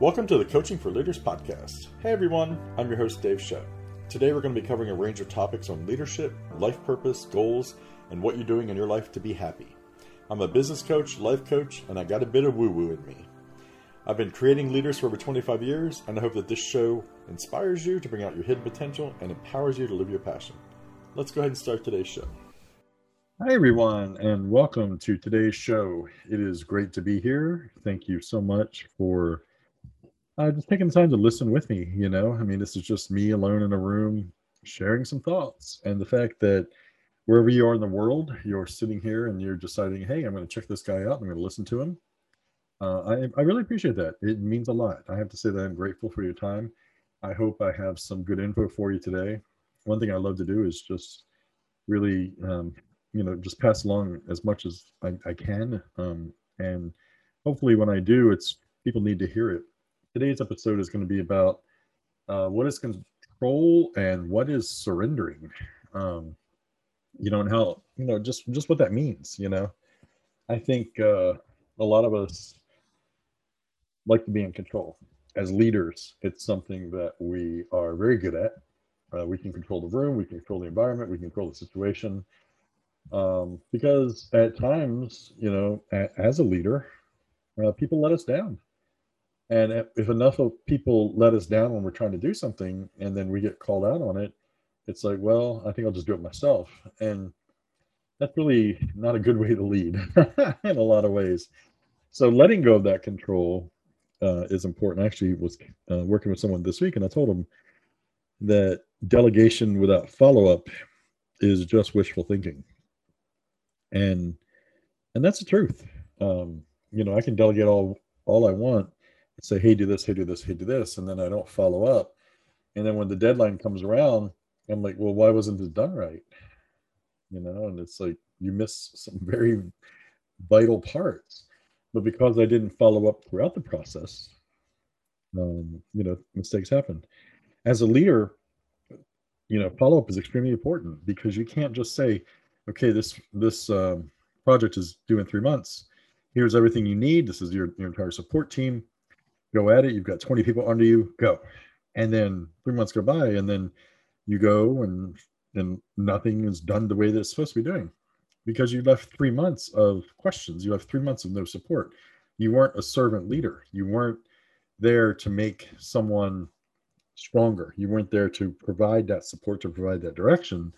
Welcome to the Coaching for Leaders podcast. Hey everyone, I'm your host Dave Show. Today we're going to be covering a range of topics on leadership, life purpose, goals, and what you're doing in your life to be happy. I'm a business coach, life coach, and I got a bit of woo woo in me. I've been creating leaders for over 25 years, and I hope that this show inspires you to bring out your hidden potential and empowers you to live your passion. Let's go ahead and start today's show. Hi, everyone, and welcome to today's show. It is great to be here. Thank you so much for uh, just taking the time to listen with me. You know, I mean, this is just me alone in a room sharing some thoughts, and the fact that wherever you are in the world, you're sitting here and you're deciding, hey, I'm going to check this guy out. I'm going to listen to him. Uh, I, I really appreciate that. It means a lot. I have to say that I'm grateful for your time. I hope I have some good info for you today. One thing I love to do is just really, um, you know, just pass along as much as I, I can. Um, and hopefully, when I do, it's people need to hear it today's episode is going to be about uh, what is control and what is surrendering. Um, you know, and how you know just just what that means. You know, I think uh, a lot of us like to be in control. As leaders, it's something that we are very good at. Uh, we can control the room, we can control the environment, we can control the situation. Um, because at times, you know, a, as a leader, uh, people let us down and if enough of people let us down when we're trying to do something and then we get called out on it, it's like, well, I think I'll just do it myself. And that's really not a good way to lead in a lot of ways. So letting go of that control uh, is important. I actually was uh, working with someone this week and I told him that delegation without follow up is just wishful thinking. And and that's the truth. Um, you know, I can delegate all all I want, say, hey, do this, hey, do this, hey, do this, and then I don't follow up. And then when the deadline comes around, I'm like, well, why wasn't this done right? You know, and it's like you miss some very vital parts. But because I didn't follow up throughout the process, um, you know, mistakes happen. As a leader, you know, follow up is extremely important because you can't just say, okay, this this um, project is due in three months. Here's everything you need. This is your, your entire support team go at it. You've got 20 people under you, go. And then three months go by, and then you go and and nothing is done the way that it's supposed to be doing because you left three months of questions. You have three months of no support. You weren't a servant leader. You weren't there to make someone stronger. You weren't there to provide that support, to provide that direction.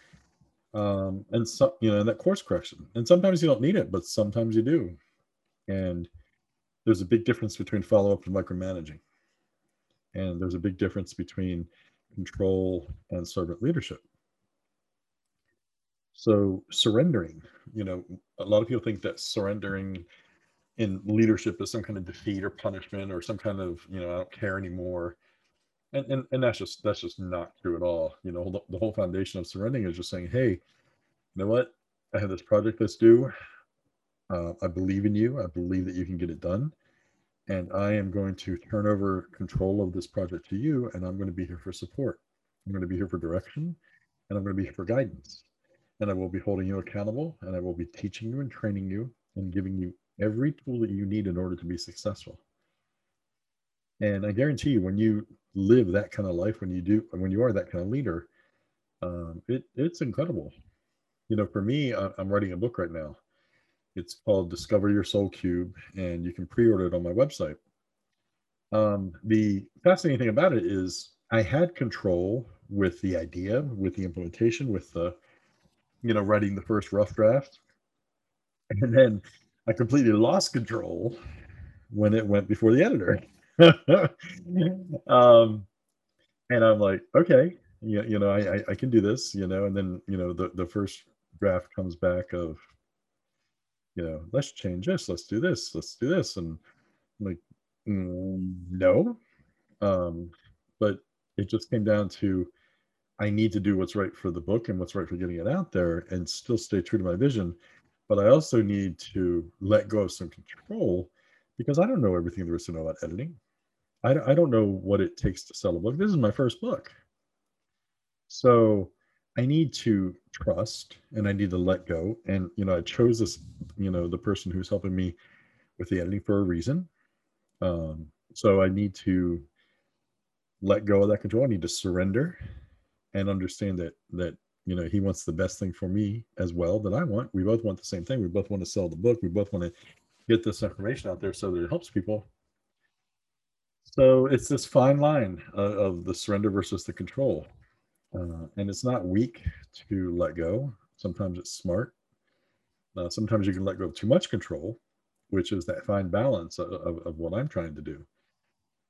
Um, and so, you know, and that course correction. And sometimes you don't need it, but sometimes you do. And there's a big difference between follow up and micromanaging. And there's a big difference between control and servant leadership. So surrendering, you know, a lot of people think that surrendering in leadership is some kind of defeat or punishment or some kind of, you know, I don't care anymore. And, and, and that's just that's just not true at all. You know, the, the whole foundation of surrendering is just saying, hey, you know what? I have this project that's due. Uh, I believe in you. I believe that you can get it done. And I am going to turn over control of this project to you, and I'm going to be here for support. I'm going to be here for direction, and I'm going to be here for guidance. And I will be holding you accountable, and I will be teaching you and training you and giving you every tool that you need in order to be successful. And I guarantee you, when you live that kind of life, when you do, when you are that kind of leader, um, it, it's incredible. You know, for me, I'm writing a book right now it's called Discover Your Soul Cube, and you can pre-order it on my website. Um, the fascinating thing about it is I had control with the idea, with the implementation, with the, you know, writing the first rough draft, and then I completely lost control when it went before the editor. um, and I'm like, okay, you, you know, I, I can do this, you know, and then you know the the first draft comes back of you know, let's change this, let's do this, let's do this. And I'm like, mm, no. Um, but it just came down to I need to do what's right for the book and what's right for getting it out there and still stay true to my vision. But I also need to let go of some control because I don't know everything there is to know about editing. I, I don't know what it takes to sell a book. This is my first book. So I need to trust and I need to let go. And, you know, I chose this, you know, the person who's helping me with the editing for a reason. Um, So I need to let go of that control. I need to surrender and understand that that you know he wants the best thing for me as well that I want. We both want the same thing. We both want to sell the book. We both want to get this information out there so that it helps people. So it's this fine line of, of the surrender versus the control. Uh, and it's not weak to let go. Sometimes it's smart. Uh, sometimes you can let go of too much control, which is that fine balance of, of, of, what I'm trying to do.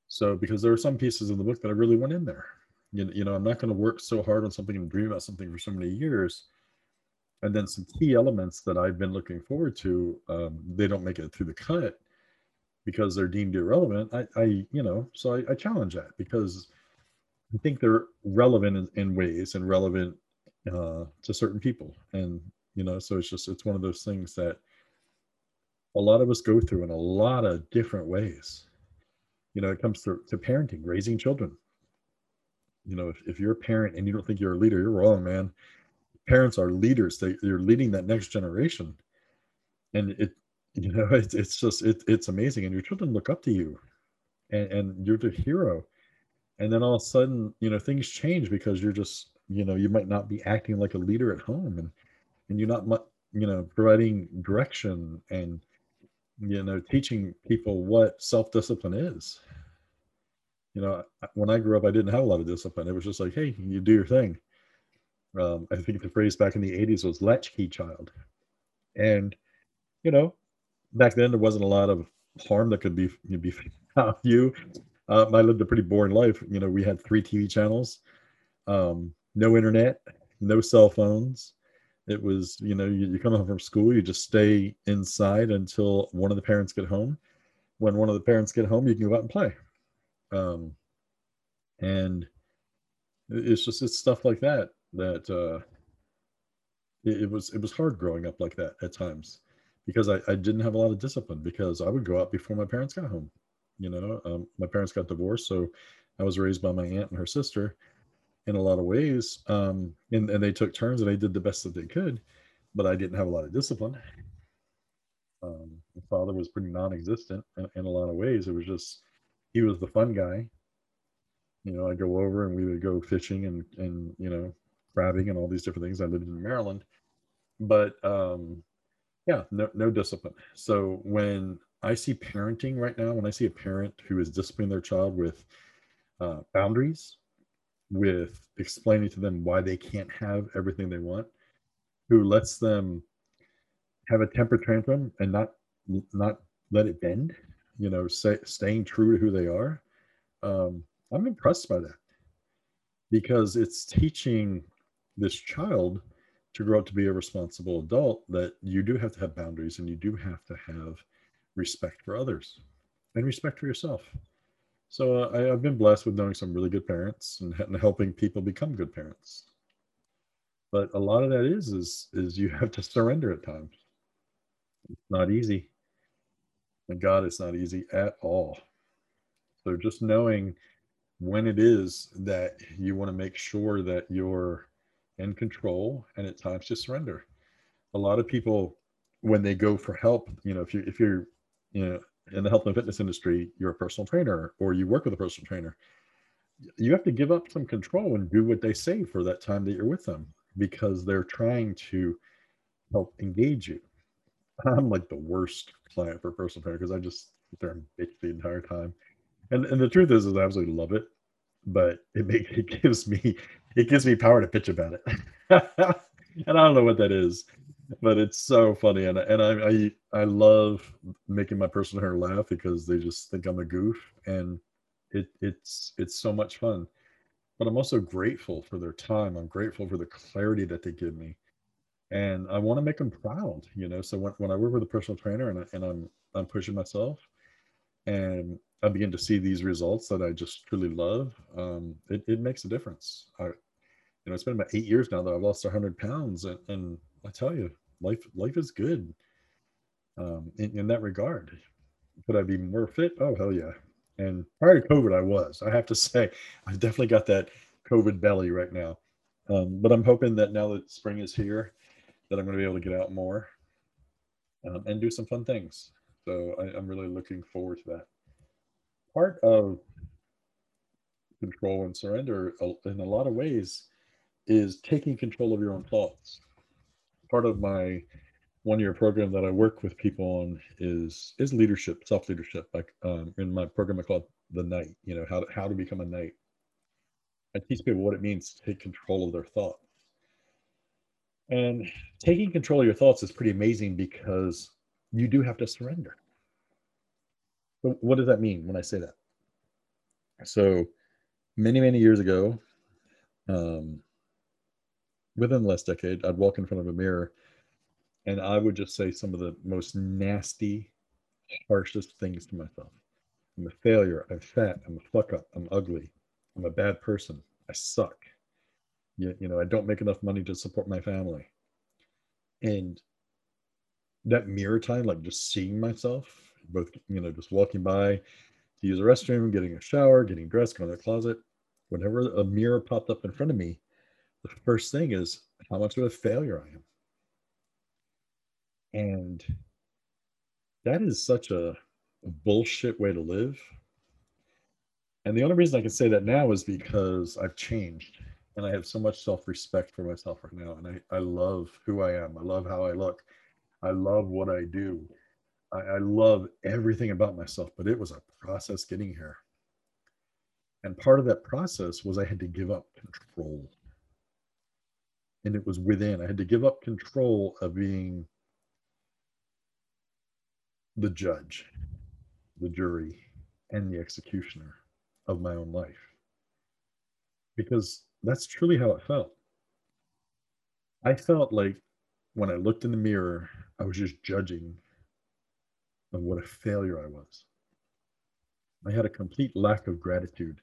So, because there are some pieces in the book that I really want in there. You, you know, I'm not going to work so hard on something and dream about something for so many years. And then some key elements that I've been looking forward to, um, they don't make it through the cut because they're deemed irrelevant. I, I you know, so I, I challenge that because I think they're relevant in, in ways and relevant uh, to certain people. And, you know, so it's just, it's one of those things that a lot of us go through in a lot of different ways. You know, it comes to, to parenting, raising children. You know, if, if you're a parent and you don't think you're a leader, you're wrong, man. Parents are leaders. They, they're leading that next generation. And it, you know, it's, it's just, it, it's amazing. And your children look up to you and, and you're the hero and then all of a sudden you know things change because you're just you know you might not be acting like a leader at home and and you're not you know providing direction and you know teaching people what self-discipline is. You know when i grew up i didn't have a lot of discipline. It was just like hey you do your thing. Um, i think the phrase back in the 80s was latchkey child. And you know back then there wasn't a lot of harm that could be be you uh, I lived a pretty boring life. You know, we had three TV channels, um, no internet, no cell phones. It was, you know, you, you come home from school, you just stay inside until one of the parents get home. When one of the parents get home, you can go out and play. Um, and it's just it's stuff like that that uh, it, it was it was hard growing up like that at times because I, I didn't have a lot of discipline because I would go out before my parents got home you know, um, my parents got divorced, so I was raised by my aunt and her sister in a lot of ways. Um, and, and they took turns and they did the best that they could, but I didn't have a lot of discipline. Um, my father was pretty non-existent in, in, a lot of ways. It was just he was the fun guy. You know, I'd go over and we would go fishing and and you know crabbing and all these different things. I lived in Maryland, but um, yeah, no no discipline. So when I see parenting right now, when I see a parent who is disciplining their child with uh, boundaries, with explaining to them why they can't have everything they want, who lets them have a temper tantrum and not not let it bend, you know, say, staying true to who they are. Um, I'm impressed by that because it's teaching this child to grow up to be a responsible adult that you do have to have boundaries and you do have to have respect for others and respect for yourself. So uh, I, have been blessed with knowing some really good parents and, and helping people become good parents. But a lot of that is is is you have to surrender at times. It's not easy. And God, it's not easy at all. So just knowing when it is that you want to make sure that you're in control and at times just surrender. A lot of people when they go for help, you know, if you if you're you know in the health and fitness industry you're a personal trainer or you work with a personal trainer. You have to give up some control and do what they say for that time that you're with them because they're trying to help engage you. I'm like the worst client for personal trainer because i just sit there and bitch the entire time. And and the truth is is i absolutely love it but it makes it gives me it gives me power to pitch about it. And i don't know what that is but it's so funny and and I, I I love making my personal hair laugh because they just think I'm a goof and it it's it's so much fun. But I'm also grateful for their time. I'm grateful for the clarity that they give me. And I want to make them proud, you know. So when, when I work with a personal trainer and, I, and I'm I'm pushing myself and I begin to see these results that I just truly love, um, it, it makes a difference. I you know, it's been about eight years now that I've lost 100 pounds, and, and I tell you, life life is good um, in, in that regard. Could I be more fit? Oh hell yeah! And prior to COVID, I was. I have to say, I've definitely got that COVID belly right now. Um, but I'm hoping that now that spring is here, that I'm going to be able to get out more um, and do some fun things. So I, am really looking forward to that. part of control and surrender in a lot of ways is taking control of your own thoughts. Part of my one year program that I work with people on is is leadership, self leadership. Like um, in my program, I call it the knight. You know how to, how to become a knight. I teach people what it means to take control of their thoughts. And taking control of your thoughts is pretty amazing because you do have to surrender. But what does that mean when I say that? So many, many years ago, um, within the last decade, I'd walk in front of a mirror and I would just say some of the most nasty, harshest things to myself. I'm a failure. I'm fat. I'm a fuck up. I'm ugly. I'm a bad person. I suck. You, you know, I don't make enough money to support my family. And that mirror time, like just seeing myself, both, you know, just walking by to use a restroom, getting a shower, getting dressed, going to the closet, whenever a mirror popped up in front of me, the first thing is how much of a failure I am. And that is such a, bullshit way to live. And the only reason I can say that now is because I've changed and I have so much self respect for myself right now. And I, I love who I am. I love how I look. I love what I do. I, I love everything about myself, but it was a process getting here. And part of that process was I had to give up control. And it was within. I had to give up control of being the judge, the jury, and the executioner of my own life. Because that's truly how it felt. I felt like when I looked in the mirror, I was just judging of what a failure I was. I had a complete lack of gratitude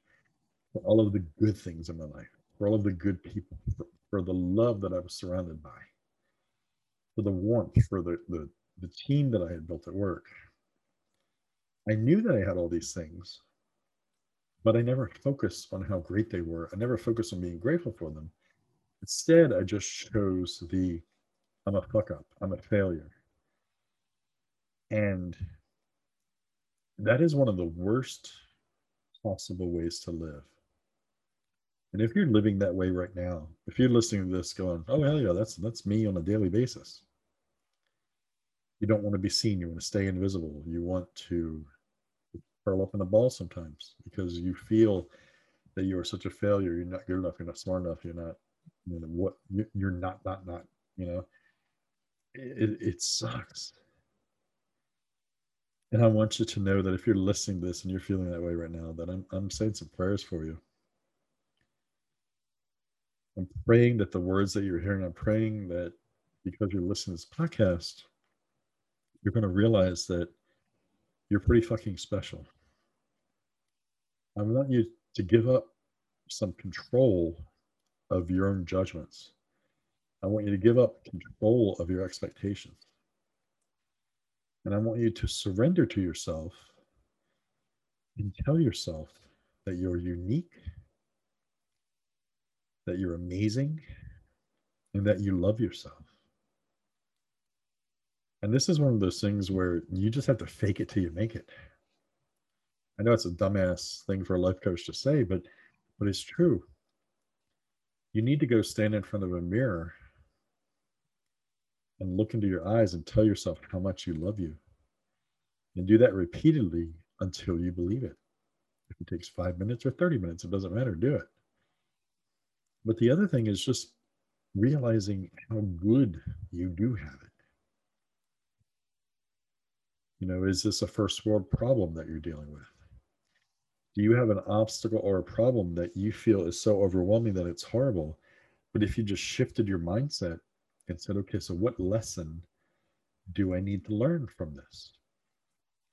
for all of the good things in my life, for all of the good people, for, for the love that I was surrounded by, for the warmth, for the, the, the team that I had built at work. I knew that I had all these things, but I never focused on how great they were. I never focused on being grateful for them. Instead, I just chose the I'm a fuck up, I'm a failure. And that is one of the worst possible ways to live. And if you're living that way right now, if you're listening to this going, oh hell yeah, that's that's me on a daily basis. You don't want to be seen, you want to stay invisible. You want to curl up in a ball sometimes because you feel that you are such a failure. You're not good enough. You're not smart enough. You're not, you know, what you're not, not, not, you know, it, it sucks. And I want you to know that if you're listening to this and you're feeling that way right now, that I'm, I'm saying some prayers for you. I'm praying that the words that you're hearing, I'm praying that because you're listening to this podcast, you're going to realize that you're pretty fucking special. I want you to give up some control of your own judgments. I want you to give up control of your expectations. And I want you to surrender to yourself and tell yourself that you're unique, that you're amazing, and that you love yourself. And this is one of those things where you just have to fake it till you make it. I know it's a dumbass thing for a life coach to say, but but it's true. You need to go stand in front of a mirror and look into your eyes and tell yourself how much you love you. And do that repeatedly until you believe it. If it takes five minutes or 30 minutes, it doesn't matter, do it. But the other thing is just realizing how good you do have it. You know, is this a first world problem that you're dealing with? Do you have an obstacle or a problem that you feel is so overwhelming that it's horrible? But if you just shifted your mindset and said, okay, so what lesson do I need to learn from this?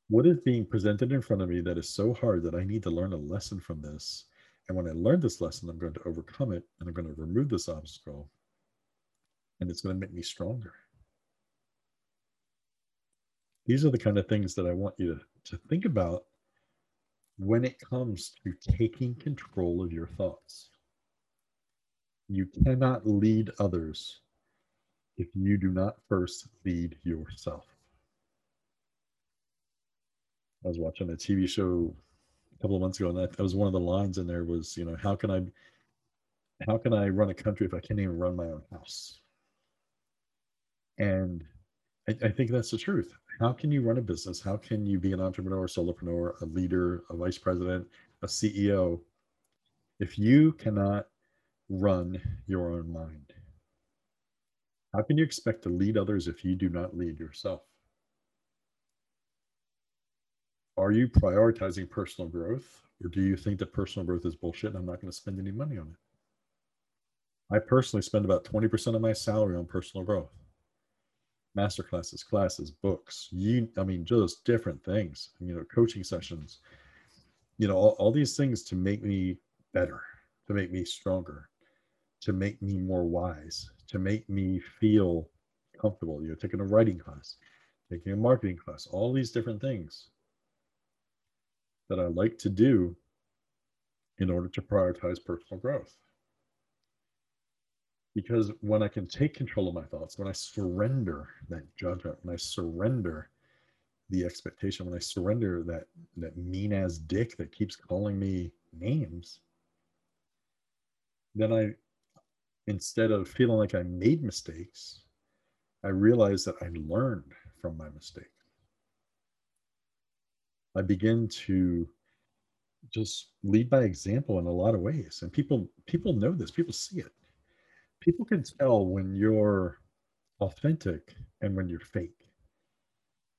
What is being presented in front of me that is so hard that I need to learn a lesson from this? And when I learn this lesson, I'm going to overcome it and I'm going to remove this obstacle and it's going to make me stronger. These are the kind of things that I want you to, to think about when it comes to taking control of your thoughts. You cannot lead others if you do not first lead yourself. I was watching a TV show couple of months ago, and that, was one of the lines in there was, you know, how can I, how can I run a country if I can't even run my own house? And I, I think that's the truth. How can you run a business? How can you be an entrepreneur, solopreneur, a leader, a vice president, a CEO, if you cannot run your own mind? How can you expect to lead others if you do not lead yourself? Are you prioritizing personal growth or do you think that personal growth is bullshit and I'm not going to spend any money on it? I personally spend about 20% of my salary on personal growth. Master classes, classes, books, you I mean just different things, you know, coaching sessions, you know, all, all these things to make me better, to make me stronger, to make me more wise, to make me feel comfortable. You know, taking a writing class, taking a marketing class, all these different things that I like to do in order to prioritize personal growth. Because when I can take control of my thoughts, when I surrender that judgment, when I surrender the expectation, when I surrender that that mean ass dick that keeps calling me names, then I instead of feeling like I made mistakes, I realized that I learned from my mistake. I begin to just lead by example in a lot of ways. And people people know this, people see it. People can tell when you're authentic and when you're fake.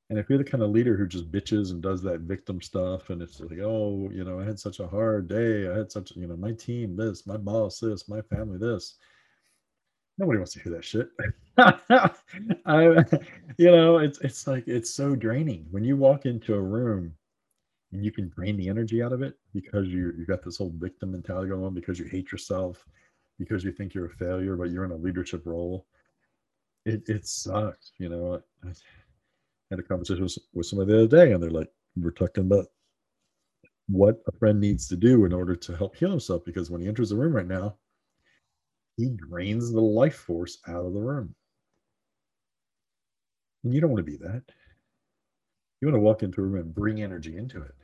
And if you're the kind of leader who just bitches and does that victim stuff, and it's like, oh, you know, I had such a hard day. I had such, you know, my team this, my boss this, my family this nobody wants to hear that shit. I, you know, it's it's like it's so draining when you walk into a room and you can drain the energy out of it because you you got this whole victim mentality going on because you hate yourself because you think you're a failure but you're in a leadership role. It it sucks, you know. I had a conversation with, with somebody the other day and they're like, we're talking about what a friend needs to do in order to help heal himself because when he enters the room right now he drains the life force out of the room. And you don't want to be that. You want to walk into a room and bring energy into it.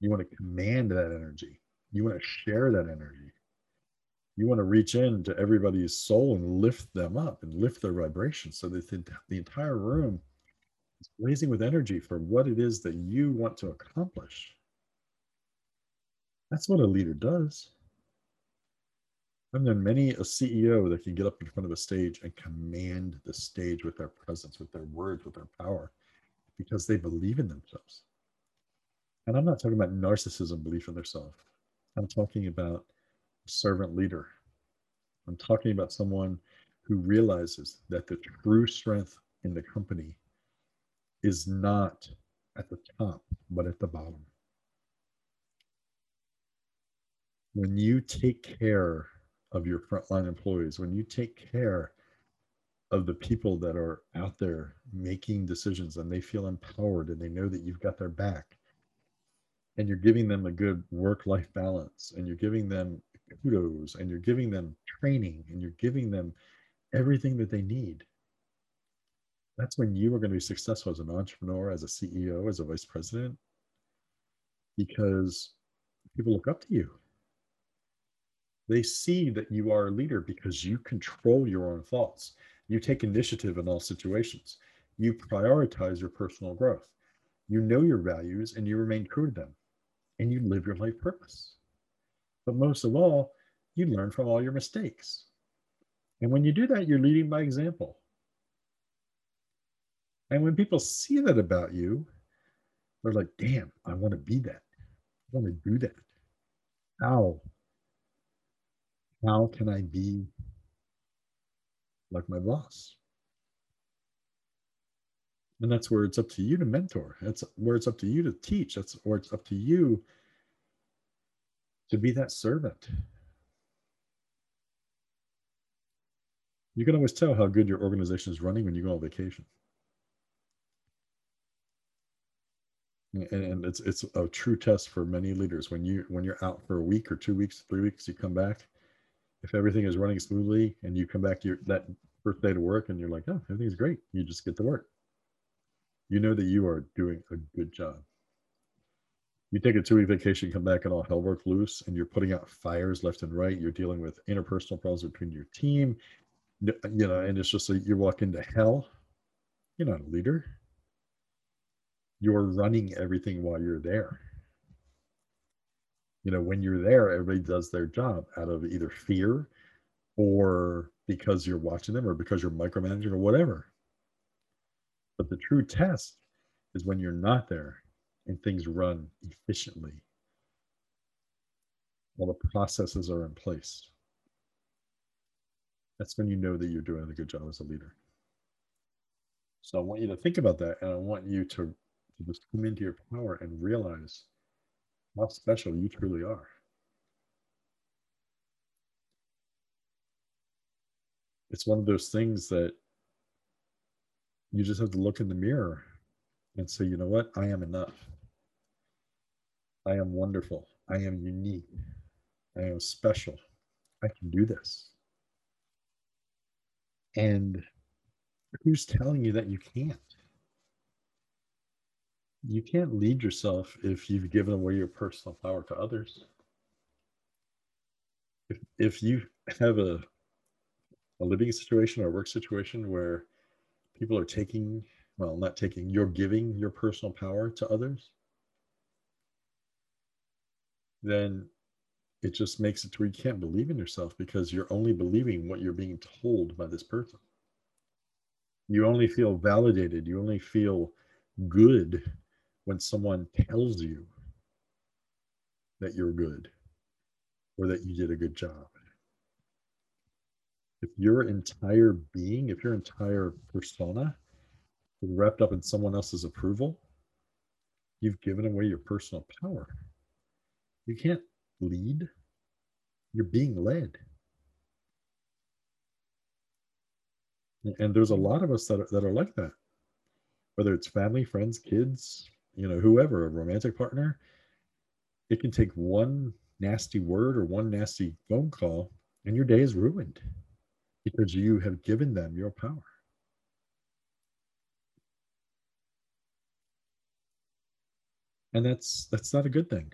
You want to command that energy. You want to share that energy. You want to reach into everybody's soul and lift them up and lift their vibration so that the, the entire room is blazing with energy for what it is that you want to accomplish. That's what a leader does. I've known many a CEO that can get up in front of a stage and command the stage with their presence, with their words, with their power, because they believe in themselves. And I'm not talking about narcissism, belief in themselves. I'm talking about a servant leader. I'm talking about someone who realizes that the true strength in the company is not at the top, but at the bottom. When you take care of your frontline employees, when you take care of the people that are out there making decisions and they feel empowered and they know that you've got their back and you're giving them a good work life balance and you're giving them kudos and you're giving them training and you're giving them everything that they need that's when you are going to be successful as an entrepreneur as a ceo as a vice president because people look up to you they see that you are a leader because you control your own thoughts. You take initiative in all situations. You prioritize your personal growth. You know your values and you remain true to them. And you live your life purpose. But most of all, you learn from all your mistakes. And when you do that, you're leading by example. And when people see that about you, they're like, damn, I want to be that. I want to do that. How? How can I be like my boss? And that's where it's up to you to mentor. That's where it's up to you to teach. That's where it's up to you to be that servant. You can always tell how good your organization is running when you go on vacation. And it's it's a true test for many leaders. When you when you're out for a week or two weeks, three weeks, you come back if everything is running smoothly and you come back to your that first day to work and you're like, oh, everything's great, you just get to work. You know that you are doing a good job. You take a two week vacation, come back, and all hell broke loose, and you're putting out fires left and right. You're dealing with interpersonal problems between your team, you know, and it's just like you walk into hell. You're not a leader. You're running everything while you're there. You know, when you're there, everybody does their job out of either fear or because you're watching them or because you're micromanaging or whatever. But the true test is when you're not there and things run efficiently. All the processes are in place. That's when you know that you're doing a good job as a leader. So I want you to think about that and I want you to, to just come into your power and realize how special you truly are. It's one of those things that you just have to look in the mirror and say, you know what? I am enough. I am wonderful. I am unique. I am special. I can do this. And who's telling you that you can't? You can't lead yourself if you've given away your personal power to others. If, if you have a, a living situation or work situation where people are taking, well, not taking, you're giving your personal power to others, then it just makes it to where you can't believe in yourself because you're only believing what you're being told by this person. You only feel validated. You only feel good when someone tells you that you're good or that you did a good job. Your entire being, if your entire persona is wrapped up in someone else's approval, you've given away your personal power. You can't lead, you're being led. And there's a mm-hmm. lot of us that are, that are like that, whether it's family, friends, kids, you know, whoever, a romantic partner. It can take one nasty word or one nasty phone call, and your day is ruined because you have given them your power. And that's that's not a good thing.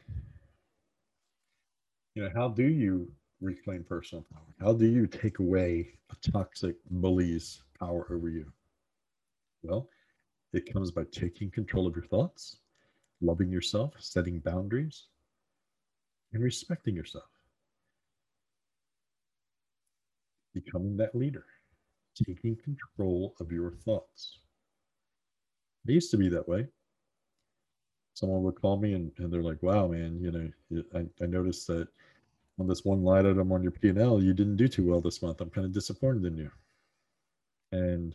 You know how do you reclaim personal power? How do you take away a toxic bully's power over you? Well it comes by taking control of your thoughts loving yourself setting boundaries and respecting yourself becoming that leader taking control of your thoughts i used to be that way someone would call me and, and they're like, wow, man, you know, I, I noticed that on this one line item on your P&L, you didn't do too well this month. I'm kind of disappointed in you. And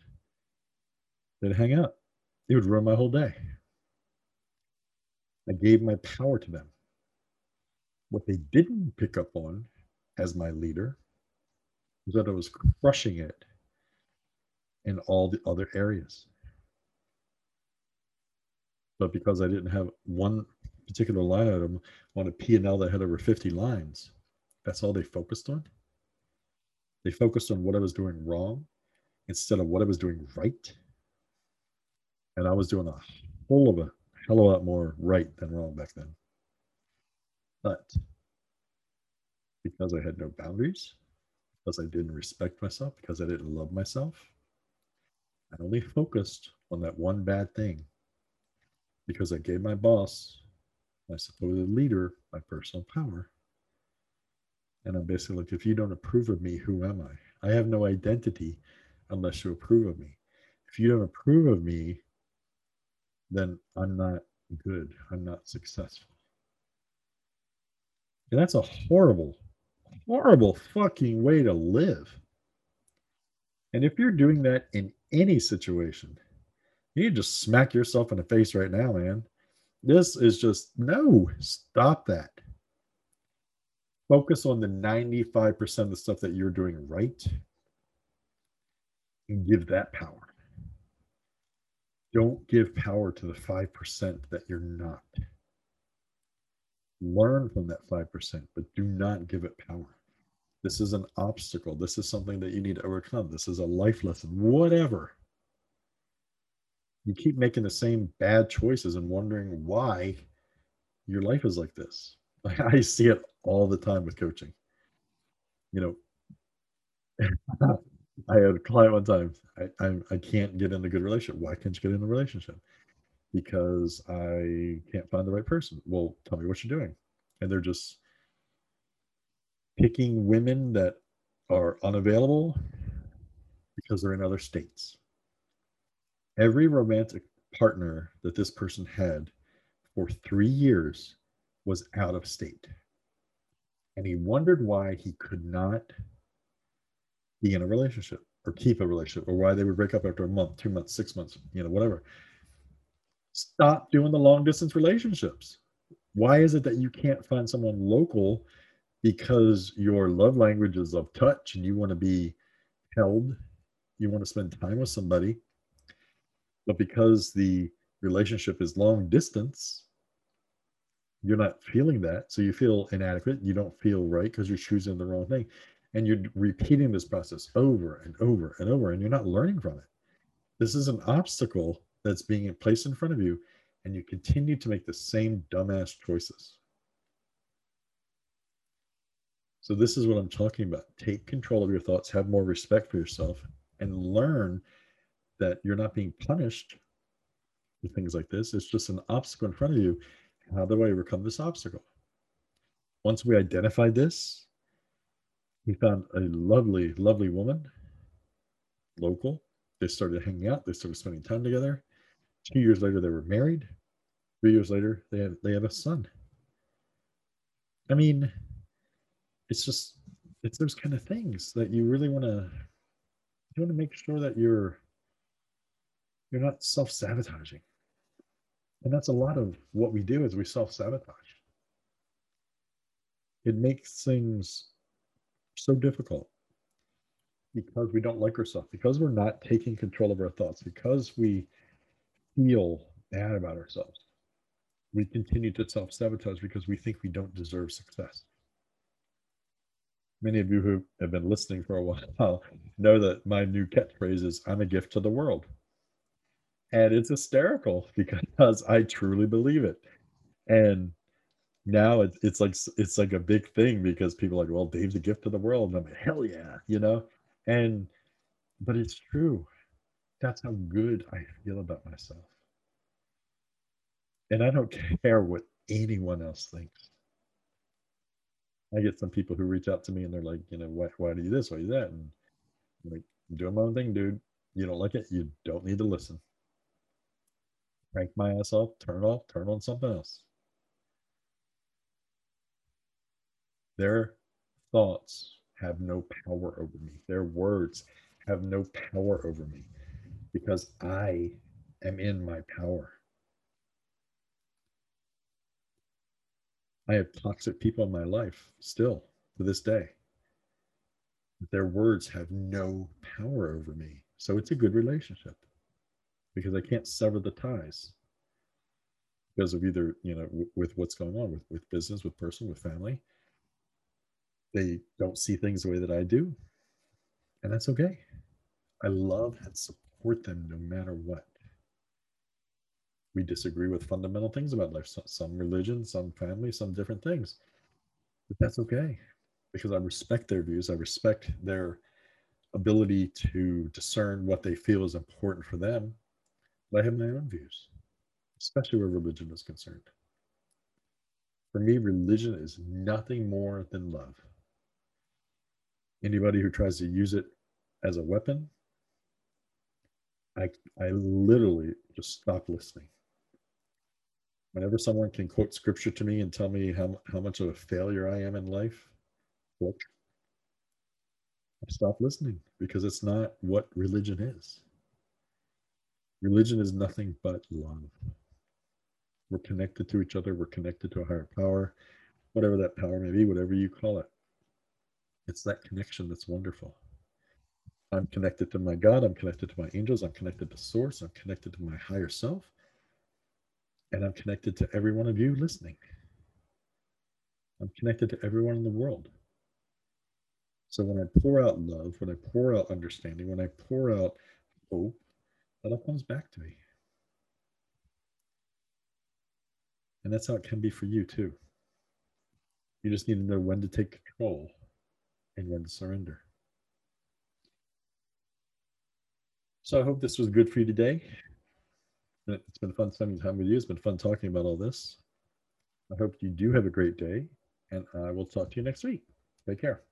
they'd hang out. It would ruin my whole day. I gave my power to them. What they didn't pick up on as my leader that I was crushing it in all the other areas but because I didn't have one particular line item on a P&L that had over 50 lines, that's all they focused on. They focused on what I was doing wrong instead of what I was doing right. And I was doing a whole of a hell of a lot more right than wrong back then. But because I had no boundaries, because I didn't respect myself, because I didn't love myself, I only focused on that one bad thing because I gave my boss, my supposed leader, my personal power. And I'm basically like, if you don't approve of me, who am I? I have no identity unless you approve of me. If you don't approve of me, then I'm not good. I'm not successful. And that's a horrible, horrible fucking way to live. And if you're doing that in any situation, you just smack yourself in the face right now, man. This is just no, stop that. Focus on the 95% of the stuff that you're doing right and give that power. Don't give power to the 5% that you're not. Learn from that 5%, but do not give it power. This is an obstacle. This is something that you need to overcome. This is a life lesson, whatever you keep making the same bad choices and wondering why your life is like this. I see it all the time with coaching. You know, I had a client one time. I, I I can't get in a good relationship. Why can't you get in a relationship? Because I can't find the right person. Well, tell me what you're doing. And they're just picking women that are unavailable because they're in other states. Every romantic partner that this person had for three years was out of state. And he wondered why he could not be in a relationship or keep a relationship or why they would break up after a month, two months, six months, you know, whatever. Stop doing the long distance relationships. Why is it that you can't find someone local because your love language is of touch and you want to be held, you want to spend time with somebody, but because the relationship is long distance, you're not feeling that. So you feel inadequate. You don't feel right because you're choosing the wrong thing. And you're repeating this process over and over and over, and you're not learning from it. This is an obstacle that's being placed in front of you, and you continue to make the same dumbass choices. So, this is what I'm talking about. Take control of your thoughts, have more respect for yourself, and learn that you're not being punished for things like this. It's just an obstacle in front of you. How do I overcome this obstacle? Once we identified this, we found a lovely, lovely woman, local. They started hanging out. They started spending time together. Two years later, they were married. Three years later, they have they have a son. I mean, it's just it's those kind of things that you really want to you want to make sure that you're you're not self-sabotaging and that's a lot of what we do is we self-sabotage it makes things so difficult because we don't like ourselves because we're not taking control of our thoughts because we feel bad about ourselves we continue to self-sabotage because we think we don't deserve success many of you who have been listening for a while know that my new catchphrase is I'm a gift to the world. And it's hysterical because I truly believe it. And now it's, it's like it's like a big thing because people are like, well, Dave's a gift to the world. And I'm like, hell yeah, you know? And but it's true. That's how good I feel about myself. And I don't care what anyone else thinks. I get some people who reach out to me and they're like, you know, why, why do you this? Why do you that? And I'm like, I'm doing my own thing, dude. You don't like it? You don't need to listen. Crank my ass off, turn off, turn on something else. Their thoughts have no power over me. Their words have no power over me because I am in my power. I have toxic people in my life still to this day. Their words have no power over me. So it's a good relationship because I can't sever the ties because of either, you know, w- with what's going on with, with business, with person, with family. They don't see things the way that I do. And that's okay. I love and support them no matter what. We disagree with fundamental things about life. Some, some religion some family some different things. But that's okay because i respect their views. I respect their ability to discern what they feel is important for them. But i have my own views especially where religion is concerned. For me religion is nothing more than love. Anybody who tries to use it as a weapon i i literally just stop listening whenever someone can quote scripture to me and tell me how, how much of a failure I am in life, look, I stop listening because it's not what religion is. Religion is nothing but love. We're connected to each other, we're connected to a higher power, whatever that power may be, whatever you call it. It's that connection that's wonderful. I'm connected to my God, I'm connected to my angels, I'm connected to Source, I'm connected to my higher self and I'm connected to every one of you listening. I'm connected to everyone in the world. So when I pour out love, when I pour out understanding, when I pour out hope, that all comes back to me. And that's how it can be for you, too. You just need to know when to take control and when to surrender. So I hope this was good for you today. It's been fun spending time with you. It's been fun talking about all this. I hope you do have a great day, and I will talk to you next week. Take care.